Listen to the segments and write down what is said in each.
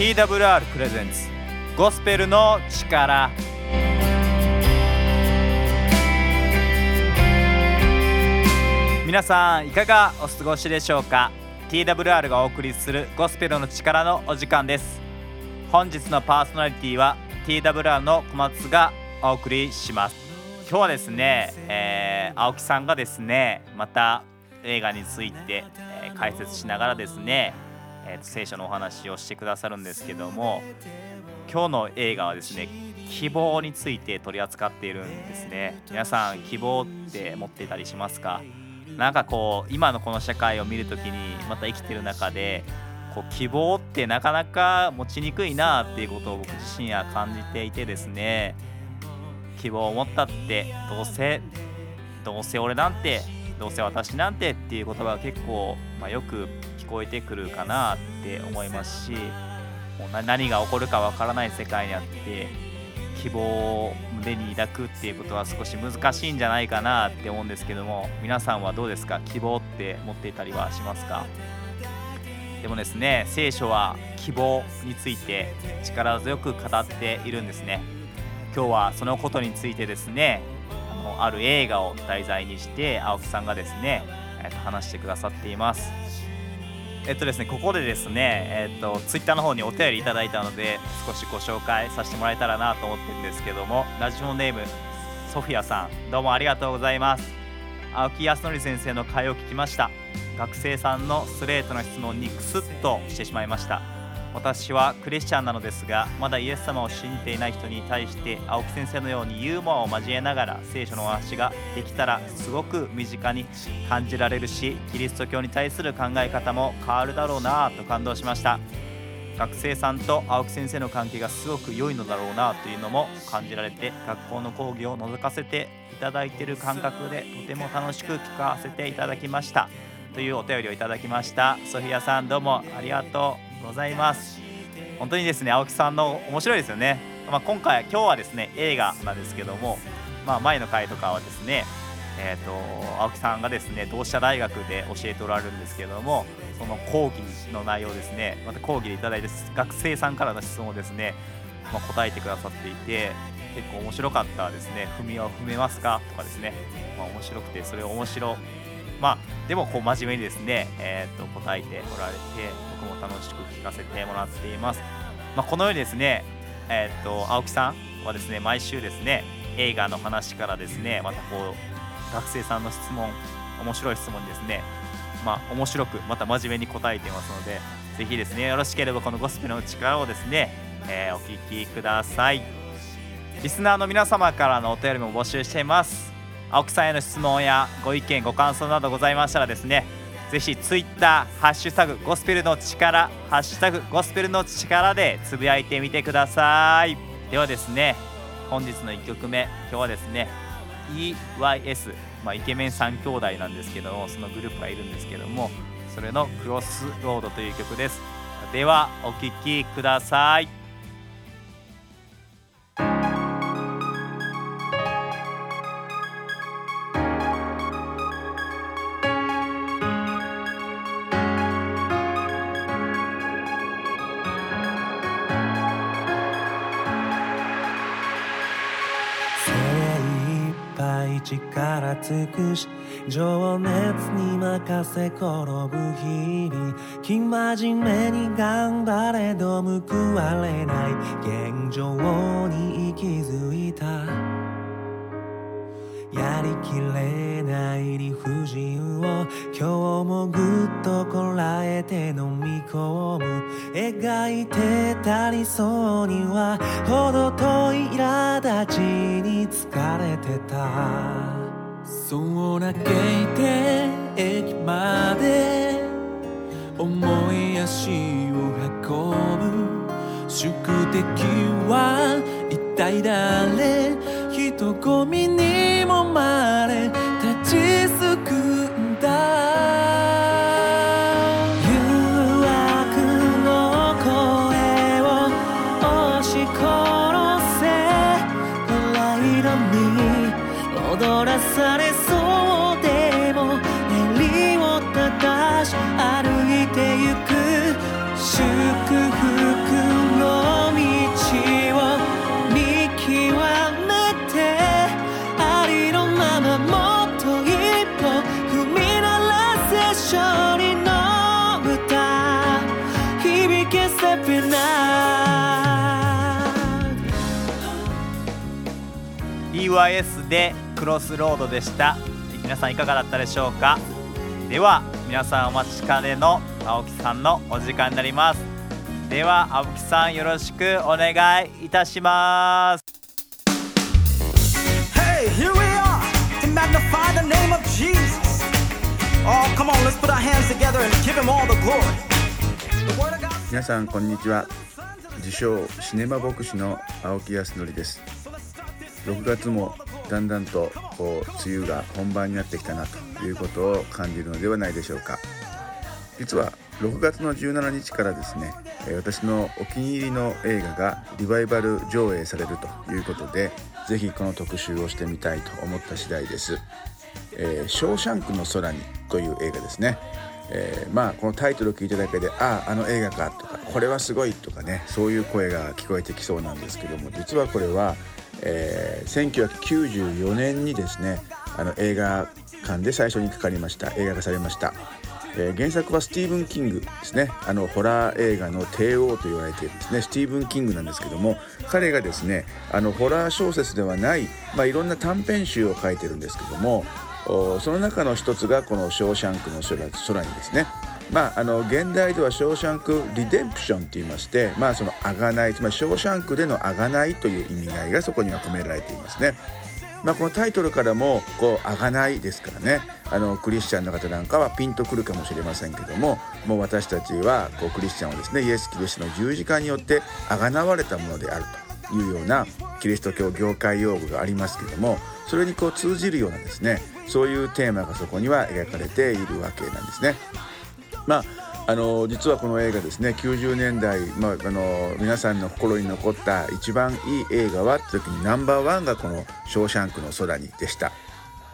TWR プレゼンツゴスペルの力。皆さんいかがお過ごしでしょうか？TWR がお送りするゴスペルの力のお時間です。本日のパーソナリティは TWR の小松がお送りします。今日はですね、えー、青木さんがですねまた映画について、えー、解説しながらですね、えー、聖書のお話をしてくださるんですけども今日の映画はですね希望について取り扱っているんですね。皆さん希望って持ってたりしますか？なんかこう今のこの社会を見るときにまた生きてる中でこう希望ってなかなか持ちにくいなっていうことを僕自身は感じていてですね希望を持ったってどうせどうせ俺なんてどうせ私なんてっていう言葉が結構、まあ、よくこえてくるかなって思いますしもう何が起こるかわからない世界にあって希望を胸に抱くっていうことは少し難しいんじゃないかなって思うんですけども皆さんはどうですか？希望って持っていたりはしますか？でもですね聖書は希望について力強く語っているんですね。今日はそのことについてですねあのある映画を題材にして青木さんがですね、話してくださっています。えっとですねここでですねえっとツイッターの方にお便りいただいたので少しご紹介させてもらえたらなと思ってるんですけどもラジオネームソフィアさんどうもありがとうございます。青木康則先生の会を聞きました。学生さんのストレートな質問にクスッとしてしまいました。私はクリスチャンなのですがまだイエス様を信じていない人に対して青木先生のようにユーモアを交えながら聖書のお話ができたらすごく身近に感じられるしキリスト教に対する考え方も変わるだろうなと感動しました。学生さんと青木先生の関係がすごく良いのだろうなというのも感じられて学校の講義を覗かせていただいている感覚でとても楽しく聞かせていただきました。というお便りをいただきました。ソフィアさんどうもありがとう。ございます。本当にですね青木さんの面白いですよね、まあ、今回今日はですね映画なんですけども、まあ、前の回とかはですねえーと、青木さんがですね同志社大学で教えておられるんですけどもその講義の内容ですねまた講義でいただいた学生さんからの質問をですね、まあ、答えてくださっていて結構面白かったですね。踏みは踏めますか？とかですね、まあ、面白くてそれを面白まあでもこう真面目にですね、えー、と答えておられて僕も楽しく聞かせてもらっています、まあ、このようにですね、えー、と青木さんはですね毎週ですね映画の話からですねまたこう学生さんの質問面白い質問にですねまあ面白くまた真面目に答えていますのでぜひですねよろしければこのゴスペの力をですね、えー、お聞きください。リスナーの皆様からのお便りも募集しています。青木さんへの質問やご意見ご感想などございましたらですねぜひツイッターハッシュタグゴスペルの力ハッシュタグゴスペルの力でつぶやいてみてください。ではですね本日の1曲目今日はですね EYS、まあ、イケメン3兄弟なんですけどもそのグループがいるんですけどもそれのクロスロードという曲です。ではお聴きください。尽くし情熱に任せ転ぶ日々。生真面目に頑張れど報われない現状に息づいた。やりきれない理不尽を今日もぐっとこらえて飲み込む。描いてた理想には程遠い苛立ちに疲れてた。泣けいて駅まで重い足を運ぶ宿敵は一体誰？人混みにもまれ happy now EYS でクロスロードでした皆さんいかがだったでしょうかでは皆さんお待ちかねの青木さんのお時間になりますでは青木さんよろしくお願いいたします Hey, here we are to magnify the name of Jesus. Oh, come on, let's put our hands together and give him all the glory. 皆さんこんにちは。自称シネマ牧師の青木康則です。6月もだんだんとこう梅雨が本番になってきたなということを感じるのではないでしょうか。実は6月の17日からですね私のお気に入りの映画がリバイバル上映されるということでぜひこの特集をしてみたいと思った次第です。えーショーシャンクの空に」という映画ですね、えーまあこのタイトルを聞いただけで「あああの映画か」とか「これはすごい」とかねそういう声が聞こえてきそうなんですけども実はこれは、えー1994年にですねあの映画館で最初にかかりました映画化されました。えー原作はスティーブン・キングですねあのホラー映画の帝王と言われているですねスティーブン・キングなんですけども彼がですねあのホラー小説ではない、まあ、いろんな短編集を書いてるんですけどもその中の一つがこの「ショーシャンクの空に」ですねまあ、あの現代では「ショーシャンク・リデンプション」と言いまして、まあ、その贖いつまりショーシャンクでの贖いという意味合いがそこには込められていますね。まあ、このタイトルからもこう贖いですからねあのクリスチャンの方なんかはピンとくるかもしれませんけどももう私たちはこうクリスチャンはですねイエス・キリストの十字架によって贖われたものであるというようなキリスト教業界用語がありますけどもそれにこう通じるようなですねそういうテーマがそこには描かれているわけなんですね。まああの実はこの映画ですね90年代、まあ、あの皆さんの心に残った一番いい映画はって時にナンバーワンがこの「ショーシャンクの空に」でした。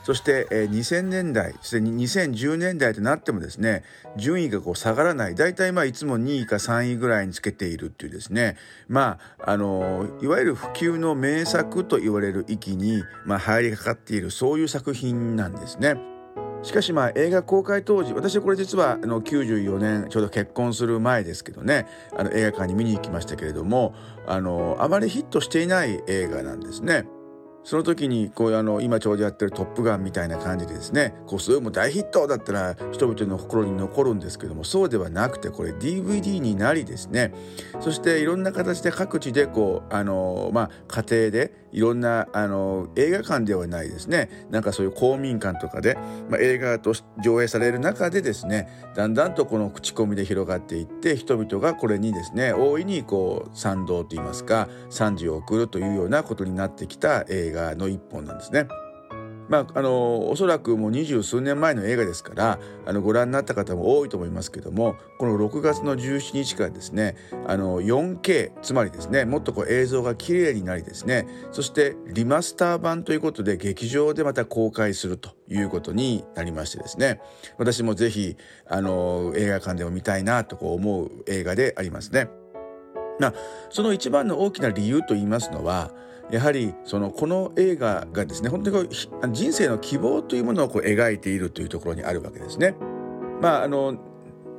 そして、えー2000年代そして2010年代となってもですね順位がこう下がらない大体まあいつも2位か3位ぐらいにつけているっていうですねまああのいわゆる普及の名作と言われる域に、まあ、入りかかっているそういう作品なんですね。しかしまあ映画公開当時私はこれ実はあの94年ちょうど結婚する前ですけどねあの映画館に見に行きましたけれどもあのあまりヒットしていない映画なんですね。その時にこうあの今ちょうどやってる「トップガン」みたいな感じでですねこうすごいもう大ヒットだったら人々の心に残るんですけどもそうではなくてこれ DVD になりですねそしていろんな形で各地でこうあのまあ家庭でいろんなあの映画館ではないですねなんかそういう公民館とかで、まあ、映画と上映される中でですねだんだんとこの口コミで広がっていって人々がこれにですね大いにこう賛同といいますか賛辞を送るというようなことになってきた映画の一本なんですね。まあ、あのおそらくもう二十数年前の映画ですからあのご覧になった方も多いと思いますけどもこの6月の17日からですねあの 4K つまりですねもっとこう映像が綺麗になりですねそしてリマスター版ということで劇場でまた公開するということになりましてですね私もぜひあの映画館でも見たいなとこう思う映画でありますね。まあ、その一番の大きな理由といいますのはやはりそのこの映画がですね本当にこう人生の希望というものをこう描いているというところにあるわけですね。まああの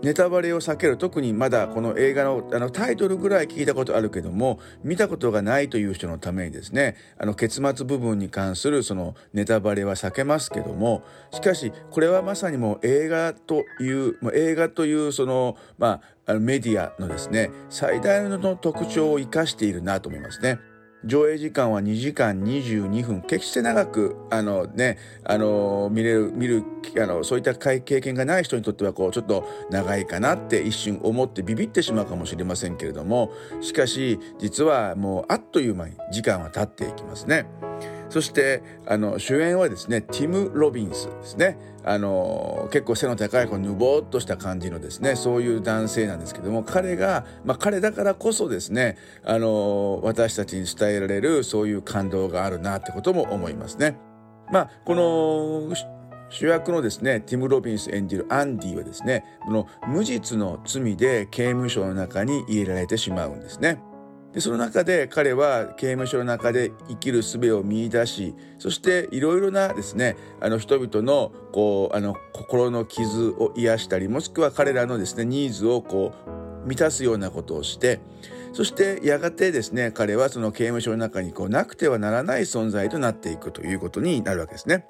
ネタバレを避ける特にまだこの映画のあのタイトルぐらい聞いたことあるけども見たことがないという人のためにですねあの結末部分に関するそのネタバレは避けますけどもしかしこれはまさにもう映画という映画というそのまあメディアのですね最大の特徴を生かしているなと思いますね。上映時間は2時間22分決して長くあのねあの見れる見るあのそういった経験がない人にとってはこうちょっと長いかなって一瞬思ってビビってしまうかもしれませんけれどもしかし実はもうあっという間に時間は経っていきますね。そしてあの主演はですねティム・ロビンスですねあの結構背の高いこうぬぼーっとした感じのですねそういう男性なんですけども彼が、まあ、彼だからこそですねあの私たちに伝えられるそういう感動があるなってことも思いますね。まあ、この主役のですねティム・ロビンス演じるアンディはですねこの無実の罪で刑務所の中に入れられてしまうんですね。でその中で彼は刑務所の中で生きる術を見出しそしていろいろなですねあの人々のこうあの心の傷を癒したりもしくは彼らのですねニーズをこう満たすようなことをしてそしてやがてですね彼はその刑務所の中にこうなくてはならない存在となっていくということになるわけですね。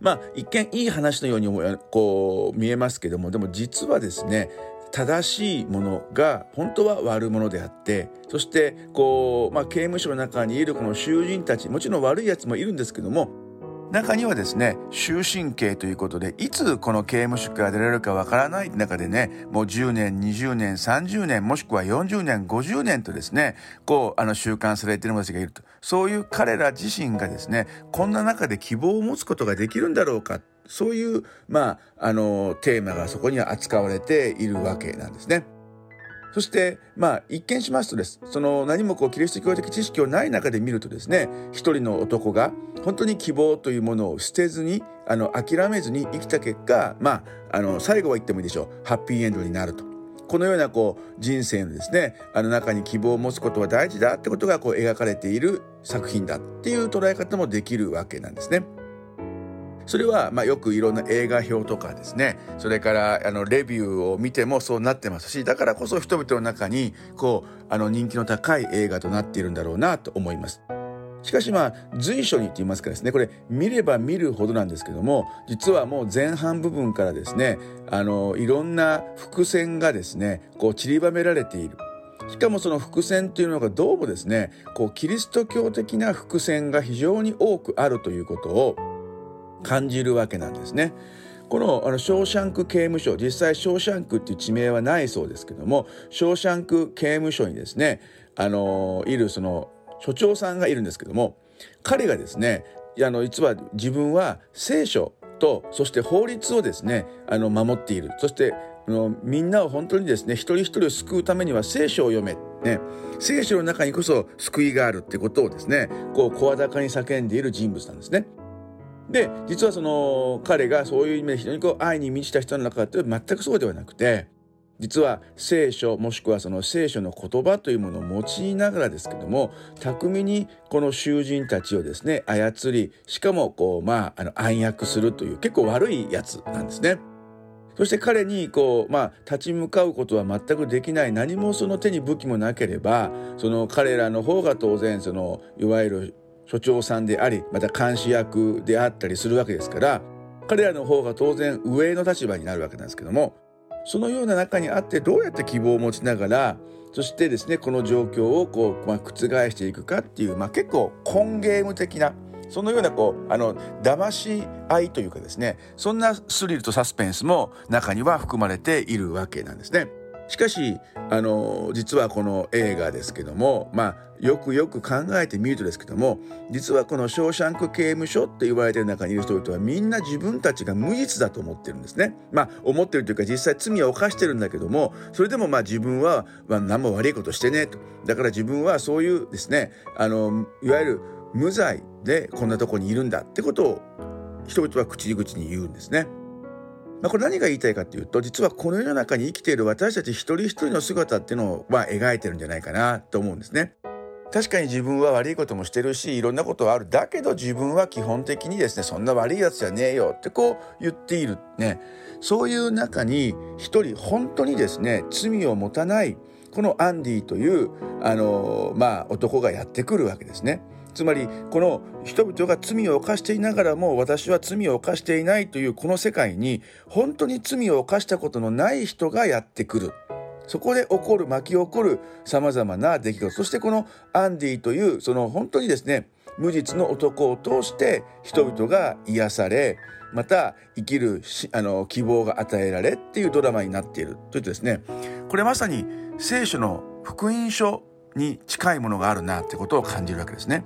まあ一見いい話のようにこう見えますけどもでも実はですね正しいものが本当は悪者であってそしてこう、まあ、刑務所の中にいるこの囚人たちもちろん悪いやつもいるんですけども中にはですね終身刑ということでいつこの刑務所から出られるかわからない中でねもう10年20年30年もしくは40年50年とですねこうあの収監されている人たちがいると。そういう彼ら自身がですねこんな中で希望を持つことができるんだろうかそういう、まあ、あのテーマがそこには扱われているわけなんですね。そして、まあ、一見しますとです。その何もこう、キリスト教的知識をない中で見るとですね、一人の男が本当に希望というものを捨てずに、あの、諦めずに生きた結果、まあ、あの、最後は言ってもいいでしょう。ハッピーエンドになると。このようなこう人生のですねあの中に希望を持つことは大事だってことがこう描かれている作品だっていう捉え方もできるわけなんですね。それはまあよくいろんな映画表とかですねそれからあのレビューを見てもそうなってますしだからこそ人々の中にこうあの人気の高い映画となっているんだろうなと思います。しかしまあ随所にって言いますかですねこれ見れば見るほどなんですけども実はもう前半部分からですねあのいろんな伏線がですねこう散りばめられている。しかもその伏線っていうのがどうもですねこうキリスト教的な伏線が非常に多くあるということを感じるわけなんですね。このあのショーシャンク刑務所実際ショーシャンクっていう地名はないそうですけどもショーシャンク刑務所にですねあのいるその所長さんがいるんですけども彼がですねあの実は自分は聖書とそして法律をですねあの守っているそしてあのみんなを本当にですね一人一人を救うためには聖書を読め、ね、聖書の中にこそ救いがあるってことをですねこう声高に叫んでいる人物なんですね。で実はその彼がそういう意味で非常にこう愛に満ちた人の中って全くそうではなくて実は聖書もしくはその聖書の言葉というものを用いながらですけども巧みにこの囚人たちをですね操りしかもこうまああの暗躍するという結構悪いやつなんですね。そして彼にこうまあ立ち向かうことは全くできない何もその手に武器もなければその彼らの方が当然そのいわゆる所長さんでありまた監視役であったりするわけですから彼らの方が当然上の立場になるわけなんですけどもそのような中にあってどうやって希望を持ちながらそしてですねこの状況をこう、まあ、覆していくかっていう、まあ、結構コンゲーム的なそのようなこうあの騙し合いというかですねそんなスリルとサスペンスも中には含まれているわけなんですね。しかしあの実はこの映画ですけどもまあよくよく考えてみるとですけども実はこの「ショーシャンク刑務所」って言われてる中にいる人々はみんな自分たちが無実だと思ってるんですね。まあ思ってるというか実際罪は犯してるんだけどもそれでもまあ自分は、まあ、何も悪いことしてねと。だから自分はそういうですねあのいわゆる無罪でこんなとこにいるんだってことを人々は口々に言うんですね。まあ、これ何が言いたいかっていうと実はこの世の中に生きている私たち一人一人の姿っていうのを、描いてるんじゃないかなと思うんですね。確かに自分は悪いこともしてるしいろんなことはあるだけど自分は基本的にですねそんな悪いやつじゃねえよってこう言っているねそういう中に一人本当にですね罪を持たないこのアンディというあのまあ男がやってくるわけですね。つまりこの人々が罪を犯していながらも私は罪を犯していないというこの世界に本当に罪を犯したことのない人がやってくる。そこで起こる巻き起こるさまざまな出来事そしてこのアンディというその本当にですね無実の男を通して人々が癒されまた生きるあの希望が与えられっていうドラマになっているというとですねこれまさに聖書の福音書に近いものがあるなってことを感じるわけですね。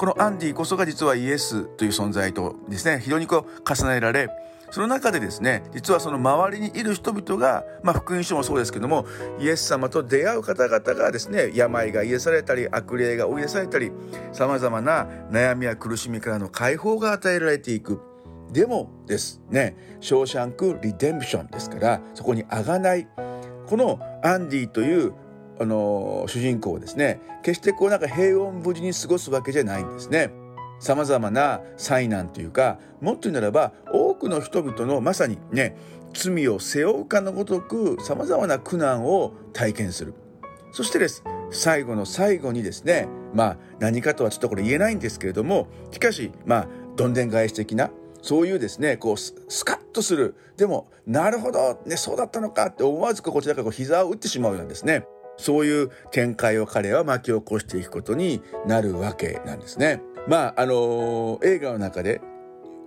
このアンディこそが実はイエスという存在とですね非常にこう重ねられその中でですね実はその周りにいる人々が、まあ、福音書もそうですけどもイエス様と出会う方々がですね病が癒されたり悪霊が追い出されたりさまざまな悩みや苦しみからの解放が与えられていく。でもですね「ショーシャンク・リデンプション」ですからそこにあがないこのアンディというあの主人公ですね決してこうなんか平穏無事に過ごすわけじゃないんですね。さまざまな災難というかもっと言うならば多くの人々のまさにね罪を背負うかのごとくさまざまな苦難を体験する。そしてです最後の最後にですねまあ何かとはちょっとこれ言えないんですけれどもしかしまあどんでん返し的なそういうですねこうスカッとする。でもなるほど、ね、そうだったのかって思わずこちらからこう膝を打ってしまうようなんですね。そういう展開を彼は巻き起こしていくことになるわけなんですね。まああの映画の中で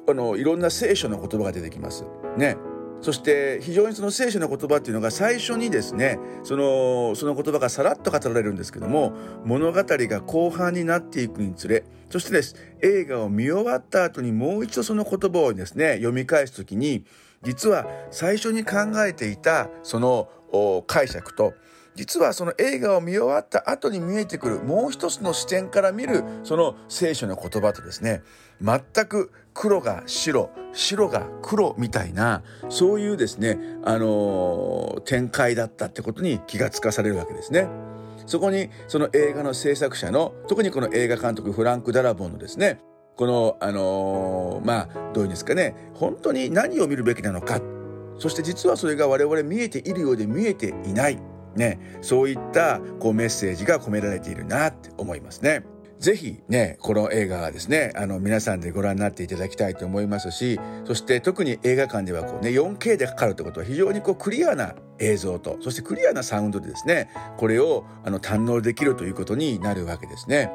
あのいろんな聖書の言葉が出てきます。ね。そして非常にその聖書の言葉っていうのが最初にですねそのその言葉がさらっと語られるんですけども物語が後半になっていくにつれそしてです映画を見終わった後にもう一度その言葉をですね読み返す時に実は最初に考えていたその解釈と実はその映画を見終わった後に見えてくるもう一つの視点から見るその聖書の言葉とですね全く黒が白白が黒みたいなそういうですね、あのー、展開だったってことに気がつかされるわけですね。そこにその映画の制作者の特にこの映画監督フランク・ダラボンのですねこのあのー、まあどういうんですかね本当に何を見るべきなのかそして実はそれが我々見えているようで見えていないね、そういったこうメッセージが込められているなって思いますね。ぜひね、この映画はですね、あの皆さんでご覧になっていただきたいと思いますし、そして特に映画館ではこうね、4K でかかるってことは非常にこうクリアな映像と、そしてクリアなサウンドでですね、これをあの堪能できるということになるわけですね。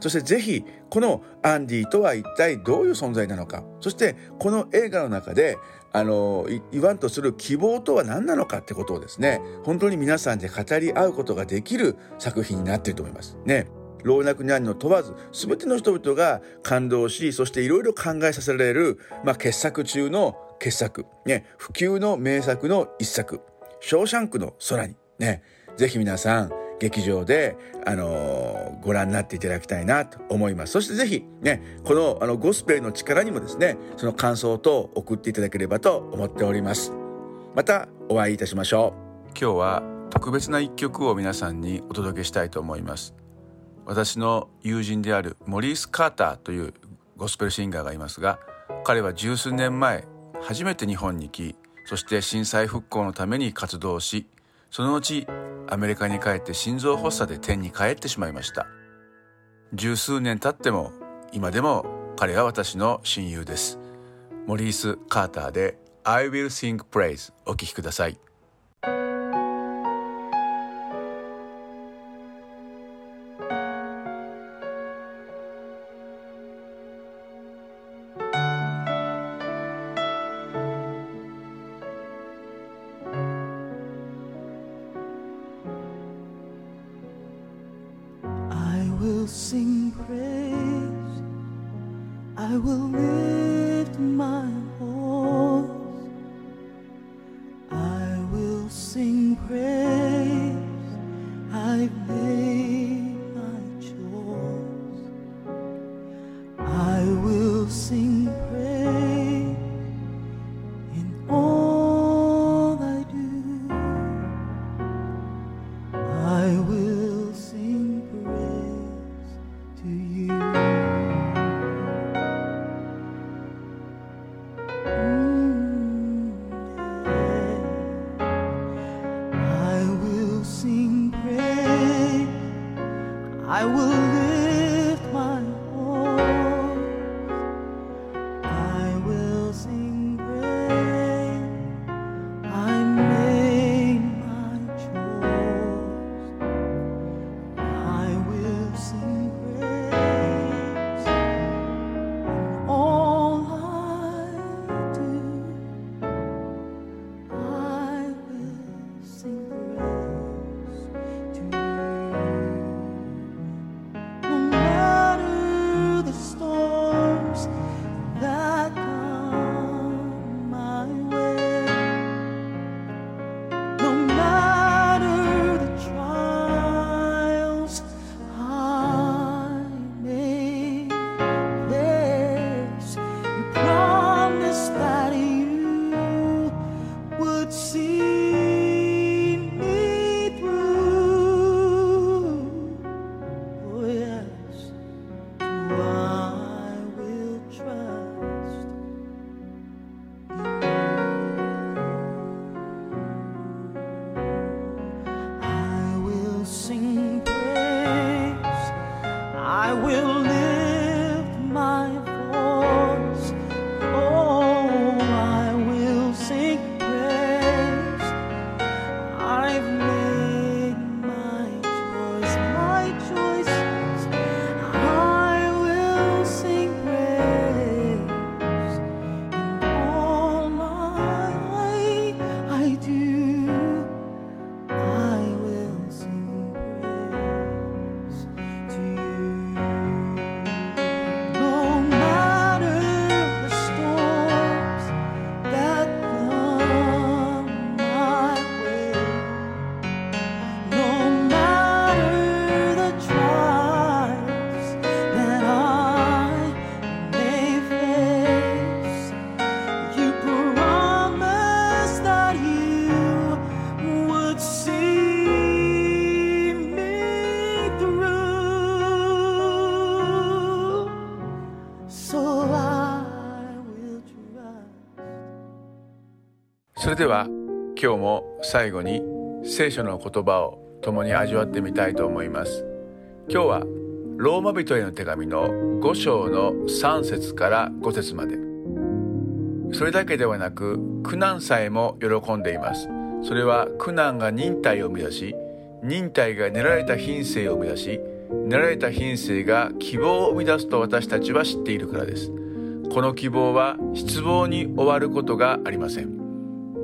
そしてぜひこのアンディとは一体どういう存在なのか。そしてこの映画の中であの言わんとする希望とは何なのかってことをですね本当に皆さんで語り合うことができる作品になっていると思います。ね。老若男女問わず全ての人々が感動しそしていろいろ考えさせられる、まあ、傑作中の傑作、ね、不朽の名作の一作「ショーシャンクの空に」ね。ぜひ皆さん劇場で、あのご覧になっていただきたいなと思います。そしてぜひね、このあのゴスペルの力にもですね、その感想と送っていただければと思っております。またお会いいたしましょう。今日は特別な一曲を皆さんにお届けしたいと思います。私の友人であるモリース・カーターというゴスペルシンガーがいますが、彼は十数年前、初めて日本に来、そして震災復興のために活動し、そのうちアメリカに帰って心臓発作で天に帰ってしまいました。十数年経っても今でも彼は私の親友です。モリース・カーターで I will sing praise お聴きください。れでは今日も最後に聖書の言葉を共に味わってみたいと思います。今日はローマ人への手紙の5章の3節から5節まで。それだけではなく苦難さえも喜んでいます。それは苦難が忍耐を生み出し忍耐が練られた品性を生み出し練られた品性が希望を生み出すと私たちは知っているからです。この希望は失望に終わることがありません。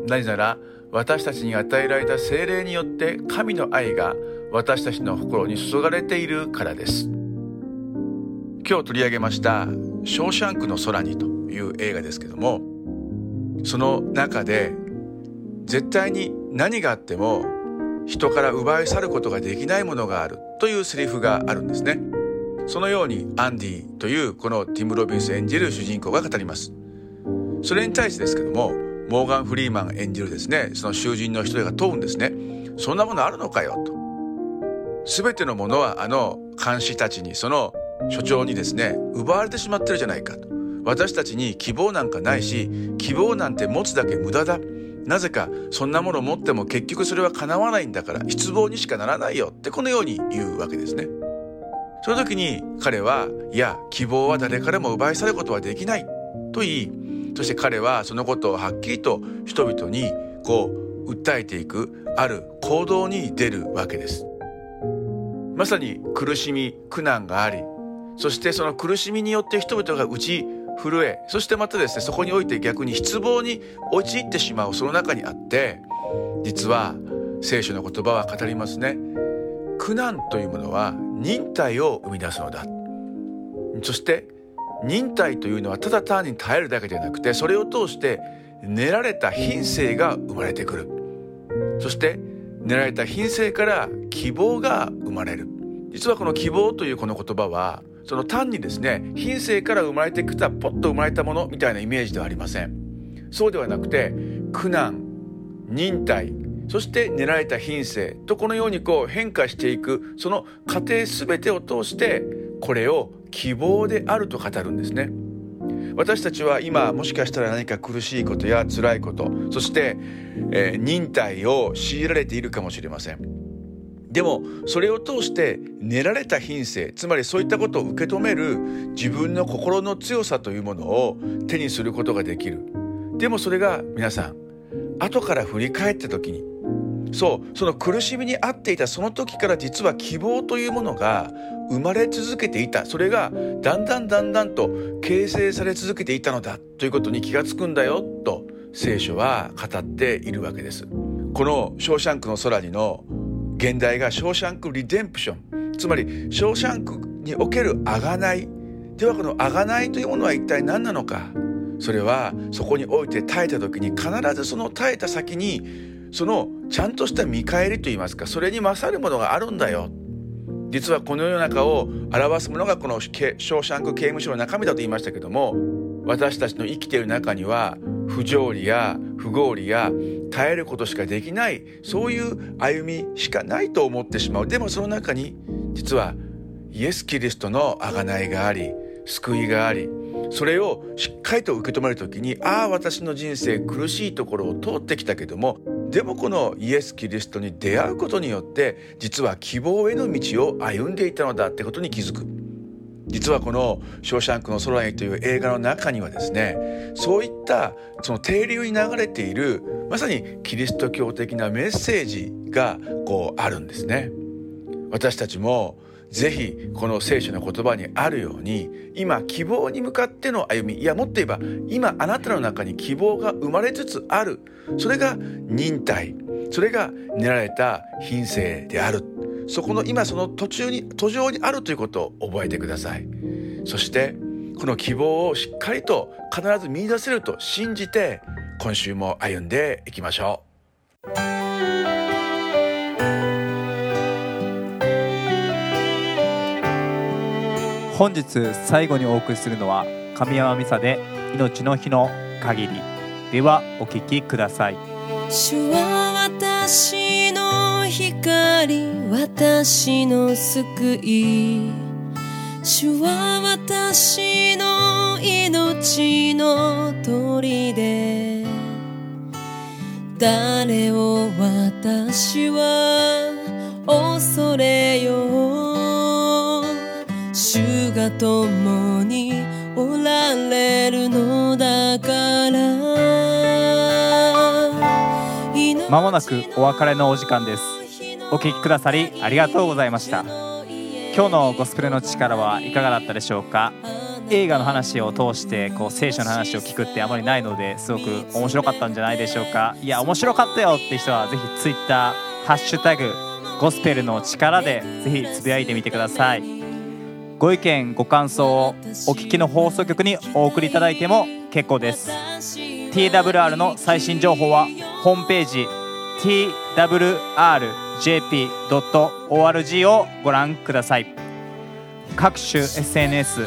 なぜなら私たちに与えられた精霊によって神の愛が私たちの心に注がれているからです。今日取り上げました「ショーシャンクの空に」という映画ですけどもその中で絶対に何があっても人から奪い去ることができないものがあるというセリフがあるんですね。そのようにアンディというこのティム・ロビンス演じる主人公が語ります。それに対してですけどもモーガン・フリーマン演じるですねその囚人の一人が問うんですね。そんなものあるのかよと。全てのものはあの監視たちにその所長にですね奪われてしまってるじゃないかと。私たちに希望なんかないし希望なんて持つだけ無駄だ。なぜかそんなもの持っても結局それは叶わないんだから失望にしかならないよってこのように言うわけですね。その時に彼はいや希望は誰からも奪い去ることはできないと言いそして彼はそのことをはっきりと人々にこう訴えていくある行動に出るわけです。まさに苦しみ苦難がありそしてその苦しみによって人々が打ち震えそしてまたですねそこにおいて逆に失望に陥ってしまうその中にあって実は聖書の言葉は語りますね。苦難というものは忍耐を生み出すのだ。そして忍耐というのはただ単に耐えるだけではなくてそれを通して練られた品性が生まれてくる。そして練られた品性から希望が生まれる。実はこの希望というこの言葉はその単にですね品性から生まれてきたポッと生まれたものみたいなイメージではありません。そうではなくて苦難忍耐そして練られた品性とこのようにこう変化していくその過程全てを通してこれを希望であると語るんですね。私たちは今もしかしたら何か苦しいことや辛いことそして、えー、忍耐を強いられているかもしれません。でもそれを通して練られた品性つまりそういったことを受け止める自分の心の強さというものを手にすることができる。でもそれが皆さん後から振り返った時にそうその苦しみに遭っていたその時から実は希望というものが生まれ続けていた。それがだんだんだんだんと形成され続けていたのだ。ということに気がつくんだよ。と聖書は語っているわけです。この「ショーシャンクの空に」の現代がショーシャンク・リデンプション。つまりショーシャンクにおける贖い。ではこの贖いというものは一体何なのか。それはそこにおいて耐えた時に必ずその耐えた先にそのちゃんとした見返りといいますかそれに勝るものがあるんだよ。実はこの世の中を表すものがこのショーシャンク刑務所の中身だと言いましたけども私たちの生きている中には不条理や不合理や耐えることしかできないそういう歩みしかないと思ってしまう。でもその中に実はイエス・キリストの贖いがあり救いがありそれをしっかりと受け止める時にああ私の人生苦しいところを通ってきたけどもでもこのイエス・キリストに出会うことによって実は希望への道を歩んでいたのだってことに気づく。実はこの「ショーシャンクの空に」という映画の中にはですねそういったその停留に流れているまさにキリスト教的なメッセージがこうあるんですね。私たちもぜひこの聖書の言葉にあるように今希望に向かっての歩みいやもっと言えば今あなたの中に希望が生まれつつある。それが忍耐。それが練られた品性である。そこの今その途中に途上にあるということを覚えてください。そしてこの希望をしっかりと必ず見出せると信じて今週も歩んでいきましょう。本日最後にお送りするのは神山美沙で命の日の限り。ではお聞きください。主は私の光私の救い。主は私の命の砦。誰を私は恐れよう。が共におられるのだから。まもなくお別れのお時間です。お聞きくださりありがとうございました。今日のゴスペルの力はいかがだったでしょうか？映画の話を通してこう聖書の話を聞くってあまりないのですごく面白かったんじゃないでしょうか？いや面白かったよって人はぜひ Twitter「ハッシュタグゴスペルの力」でぜひつぶやいてみてくださいご意見ご感想をお聞きの放送局にお送りいただいても結構です。TWR の最新情報はホームページ twrjp.org をご覧ください。各種 SNS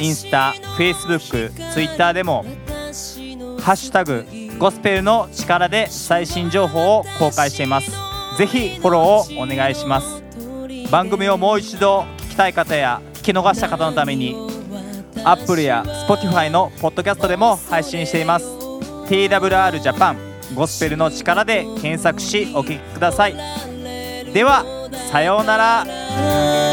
インスタ、フェイスブック、ツイッターでもハッシュタグゴスペルの力で最新情報を公開しています。ぜひフォローをお願いします。番組をもう一度聞きたい方やき逃した方のために Apple や Spotify のポッドキャストでも配信しています。TWR ジャパンゴスペルの力で検索しお聞きください。ではさようなら。